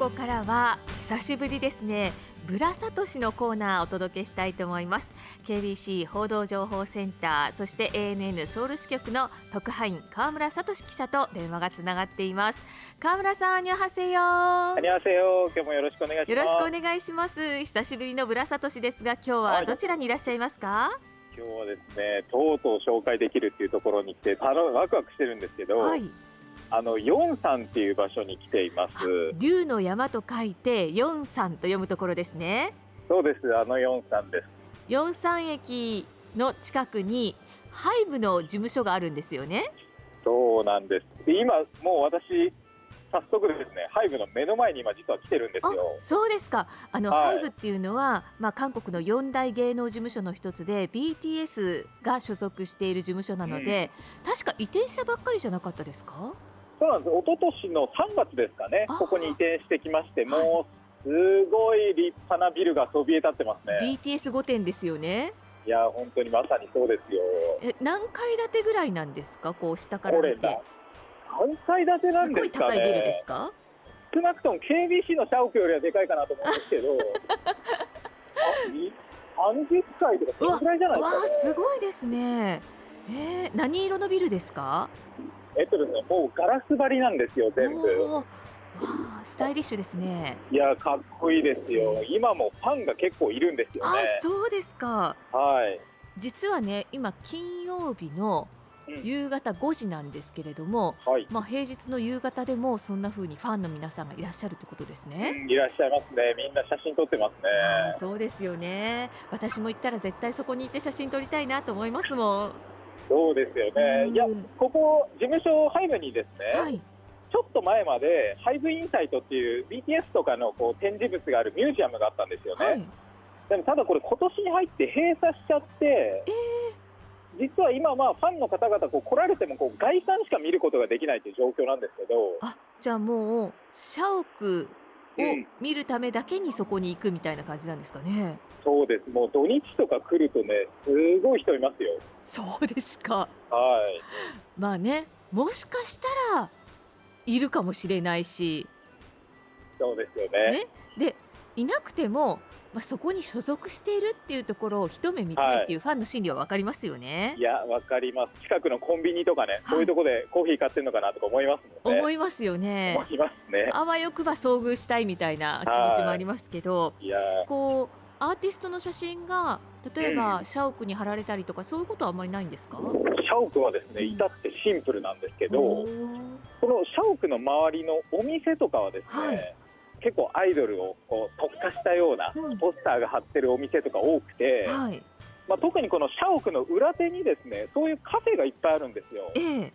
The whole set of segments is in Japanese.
こからは久しぶりですね。ブラサトシのコーナーをお届けしたいと思います。KBC 報道情報センターそして ANN ソウル支局の特派員川村聡記者と電話がつながっています。川村さんアニョハセヨアニョハセヨ今日もよろしくお願いします。よろしくお願いします。久しぶりのブラサトシですが今日はどちらにいらっしゃいますか、はい、今日はですねとうとう紹介できるっていうところに来てワクワクしてるんですけど、はいあの四山っていう場所に来ています。竜の山と書いて四山と読むところですね。そうです。あの四山です。四山駅の近くにハイブの事務所があるんですよね。そうなんです。で今もう私早速ですね、ハイブの目の前に今実は来てるんですよ。そうですか。あの、はい、ハイブっていうのは、まあ韓国の四大芸能事務所の一つで、BTS が所属している事務所なので、うん、確か移転したばっかりじゃなかったですか？そうなんです。一昨年の3月ですかね、ここに移転してきまして、もうすごい立派なビルがそびえ立ってますね。BTS 御殿ですよね。いや本当にまさにそうですよ。え何階建てぐらいなんですか、こう下から見て。何階建てなんですか、ね、すごい高いビルですか？少なくとも KBC の社屋よりはでかいかなと思うんですけど。三十階とかそのぐらいじゃないですか、ね、わすごいですね。えー、何色のビルですか？えっとですね、もうガラス張りなんですよ、全部。スタイリッシュですね。いや、かっこいいですよ。今もファンが結構いるんですよね。あ、そうですか。はい。実はね、今金曜日の夕方5時なんですけれども、うんはい、まあ平日の夕方でもそんな風にファンの皆さんがいらっしゃるということですね、うん、いらっしゃいますね。みんな写真撮ってますね。そうですよね。私も行ったら絶対そこに行って写真撮りたいなと思いますもん。そうですよね、いや、ここ、事務所ハイブにですね、はい、ちょっと前まで、ハイブインサイトっていう BTS とかのこう展示物があるミュージアムがあったんですよね。はい、でもただこれ、今年に入って閉鎖しちゃって、えー、実は今、まあ、ファンの方々こう来られてもこう外観しか見ることができないという状況なんですけど。あじゃあもう社屋を見るためだけにそこに行くみたいな感じなんですかね。そうです。もう土日とか来るとね、すごい人いますよ。そうですか。はい。まあね、もしかしたらいるかもしれないし。そうですよね。ねで、いなくてもまあ、そこに所属しているっていうところを一目見たいっていうファンの心理は分かりますよね。はい、いや、分かります。近くのコンビニとかね、はい、そういうところでコーヒー買ってるのかなとか思いますもんね。思いますよね。思いますね。あわよくば遭遇したいみたいな気持ちもありますけど、いやこうアーティストの写真が例えば社屋に貼られたりとか、そういうことはあんまりないんですか？社屋はですね至ってシンプルなんですけど、この社屋の周りのお店とかはですね、はい結構アイドルをこう特化したようなポスターが貼ってるお店とか多くて、うんはい、まあ、特にこの社屋の裏手にですねそういうカフェがいっぱいあるんですよ。ええ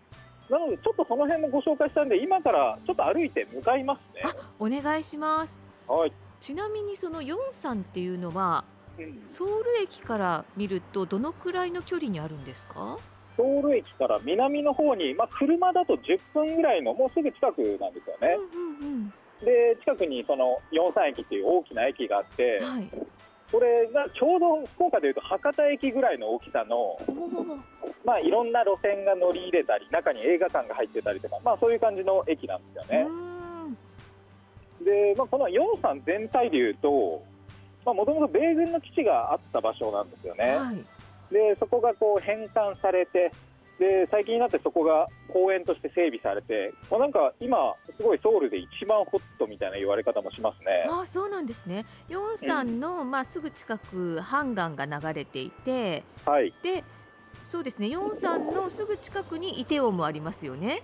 なのでちょっとその辺もご紹介したんで今からちょっと歩いて向かいますね。お願いします。はい。ちなみにその四山っていうのは、うん、ソウル駅から見るとどのくらいの距離にあるんですか？ソウル駅から南の方にまあ車だと10分ぐらいのもうすぐ近くなんですよね。うんうんうんで近くにその四山駅っていう大きな駅があって、はい、これがちょうど福岡でいうと博多駅ぐらいの大きさの、まあ、いろんな路線が乗り入れたり中に映画館が入ってたりとか、まあ、そういう感じの駅なんですよね。で、まあ、この四山全体でいうともともと米軍の基地があった場所なんですよね。はい、でそこがこう返還されてで最近になってそこが公園として整備されて、まあ、なんか今、すごいソウルで一番ホットみたいな言われ方もしますね。あそうなんですね、ヨンさんの、まあ、すぐ近く、ハンガンが流れていて、はい、でそうですね、ヨンさんのすぐ近くにイテウォンもありますよね。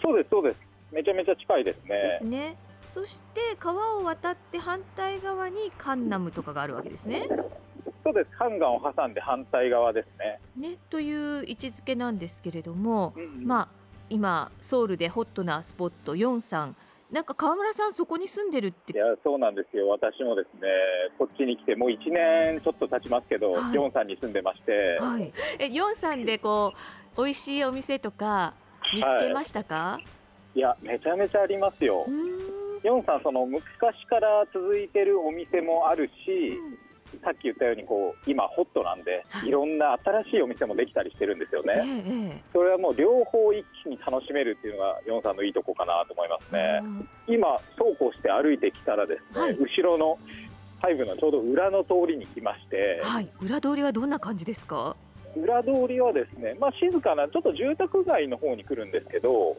そうです、そうです、めちゃめちゃ近いですね。ですね。そして川を渡って反対側にカンナムとかがあるわけですね。そうです、ハンガンを挟んで反対側ですね。ねという位置づけなんですけれども、うんうん、まあ、今、ソウルでホットなスポット、ヨンさん、なんか川村さん、そこに住んでるって。いやそうなんですよ、私もですねこっちに来て、もう1年ちょっと経ちますけど、はい、ヨンさんに住んでまして、はい、えヨンさんでこう美味しいお店とか見つけましたか、はい、いや、めちゃめちゃありますよ。ヨンさん、その昔から続いてるお店もあるし、うん。さっき言ったようにこう今ホットなんで、い、ろんな新しいお店もできたりしてるんですよね、ええ、それはもう両方一気に楽しめるっていうのがヨンさんのいいとこかなと思いますね。今そうこうして歩いてきたらですね、はい、後ろのハイブのちょうど裏の通りに来まして、はい、裏通りはどんな感じですか？裏通りはですね、まあ、静かなちょっと住宅街の方に来るんですけど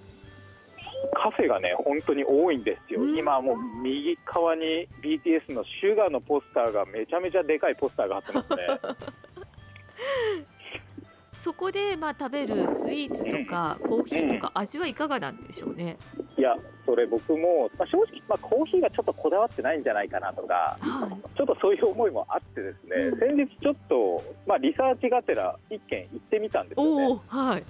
カフェがね本当に多いんですよ、うん、今もう右側に BTS の「シュガーのポスターがめちゃめちゃでかいポスターが貼ってますね。そこでまあ食べるスイーツとかコーヒーとか味はいかがなんでしょうね、いやそれ僕も、まあ、正直、まあ、コーヒーがちょっとこだわってないんじゃないかなとか、はい、ちょっとそういう思いもあってですね、うん、先日ちょっと、まあ、リサーチがてら一軒行ってみたんですよね。はい。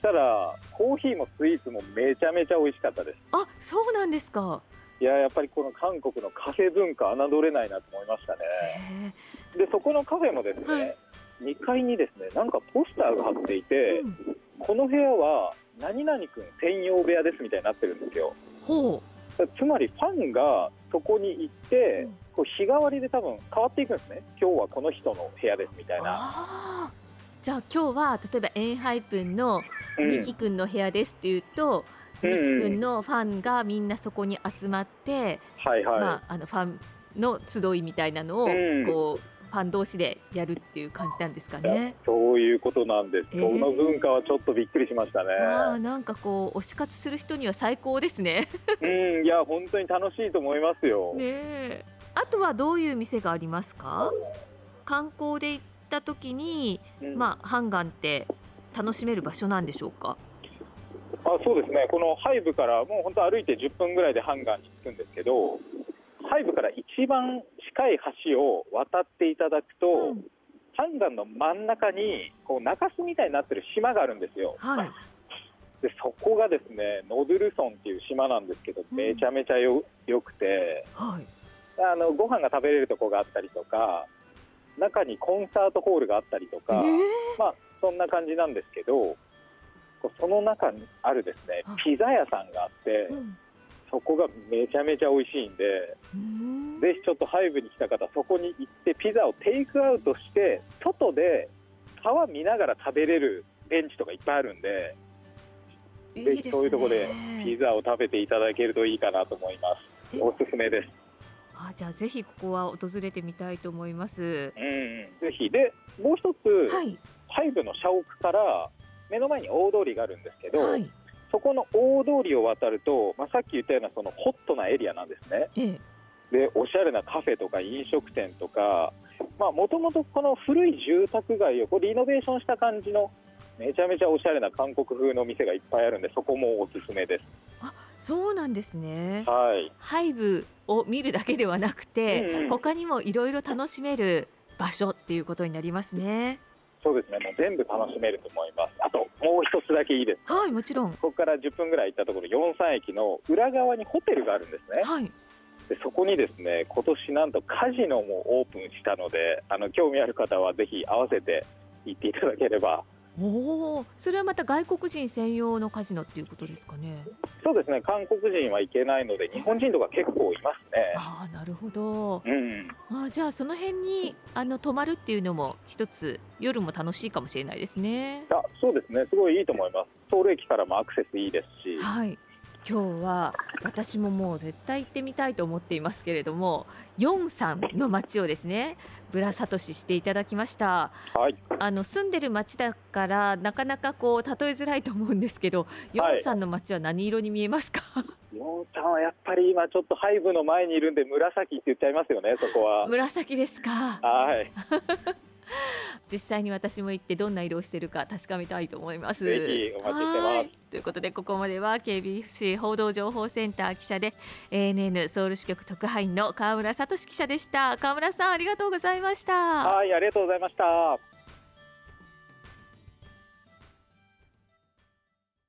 したらコーヒーもスイーツもめちゃめちゃ美味しかったです。あそうなんですか。いややっぱりこの韓国のカフェ文化侮れないなと思いましたね。でそこのカフェもですね、はい、2階にですねなんかポスターが貼っていて、うん、この部屋は何々君専用部屋ですみたいになってるんですよほう。つまりファンがそこに行って、うん、こう日替わりで多分変わっていくんですね。今日はこの人の部屋ですみたいな。じゃあ今日は例えばエンハイプンのミキ君の部屋ですっていうと、うん、ミキ君のファンがみんなそこに集まって、はいはい、まあ、あのファンの集いみたいなのをこう、ファン同士でやるっていう感じなんですかね。そういうことなんです。えー、その文化はちょっとびっくりしましたね。あなんかこう推し活する人には最高ですね。うん、いや本当に楽しいと思いますよ。ねあとはどういう店がありますか？観光で行った時に、うん、まあハンガンって楽しめる場所なんでしょうか？あそうですね。このハイブからもう本当歩いて10分ぐらいでハンガンに着くんですけど、ハイブから一番近い橋を渡っていただくと、うん、ハンガンの真ん中にこう中州みたいになってる島があるんですよ。はい、でそこがですねノドゥルソンっていう島なんですけど、めちゃめちゃよよくて、はい、あのご飯が食べれるとこがあったりとか中にコンサートホールがあったりとか、えー、まあそんな感じなんですけどその中にあるですねピザ屋さんがあって、うん、そこがめちゃめちゃ美味しいんで、ぜひちょっとハイブに来た方、そこに行ってピザをテイクアウトして、外で川見ながら食べれるベンチとかいっぱいあるんで、いいぜひそういうところでピザを食べていただけるといいかなと思います。おすすめです。あじゃあぜひここは訪れてみたいと思います。うん、ぜひ。でもう一つ、はい、ハイブの社屋から目の前に大通りがあるんですけど、はい、そこの大通りを渡ると、まあ、さっき言ったようなそのホットなエリアなんですね。ええ、でおしゃれなカフェとか飲食店とかもともとこの古い住宅街をこうリノベーションした感じのめちゃめちゃおしゃれな韓国風の店がいっぱいあるんでそこもおすすめです。あそうなんですね。はい。ハイブを見るだけではなくて、うんうん、他にもいろいろ楽しめる場所っていうことになりますね。そうですね。もう全部楽しめると思います。あともう一つだけいいです。はいもちろん。ここから10分ぐらい行ったところ四三駅の裏側にホテルがあるんですね。はい。でそこにですね今年なんとカジノもオープンしたのであの興味ある方はぜひ合わせて行っていただければおお、それはまた外国人専用のカジノっていうことですかね？そうですね、韓国人は行けないので、日本人とか結構いますね。ああ、なるほど。うん。あじゃあ、その辺に、あの、泊まるっていうのも、一つ、夜も楽しいかもしれないですね。あ、そうですね、すごいいいと思います。ソウル駅からもアクセスいいですし。はい。今日は私ももう絶対行ってみたいと思っていますけれどもヨンさんの街をですねブラサトシしていただきました、はい、あの住んでる街だからなかなかこう例えづらいと思うんですけどヨンさんの街は何色に見えますか、はい、ヨンさんはやっぱり今ちょっとハイブの前にいるんで紫って言っちゃいますよねそこは。紫ですか。はい実際に私も行ってどんな色をしているか確かめたいと思います。ぜひお待ちしてます。ということでここまでは KBC 報道情報センター記者で ANN ソウル支局特派員の川村聡記者でした。川村さんありがとうございました。はいありがとうございました。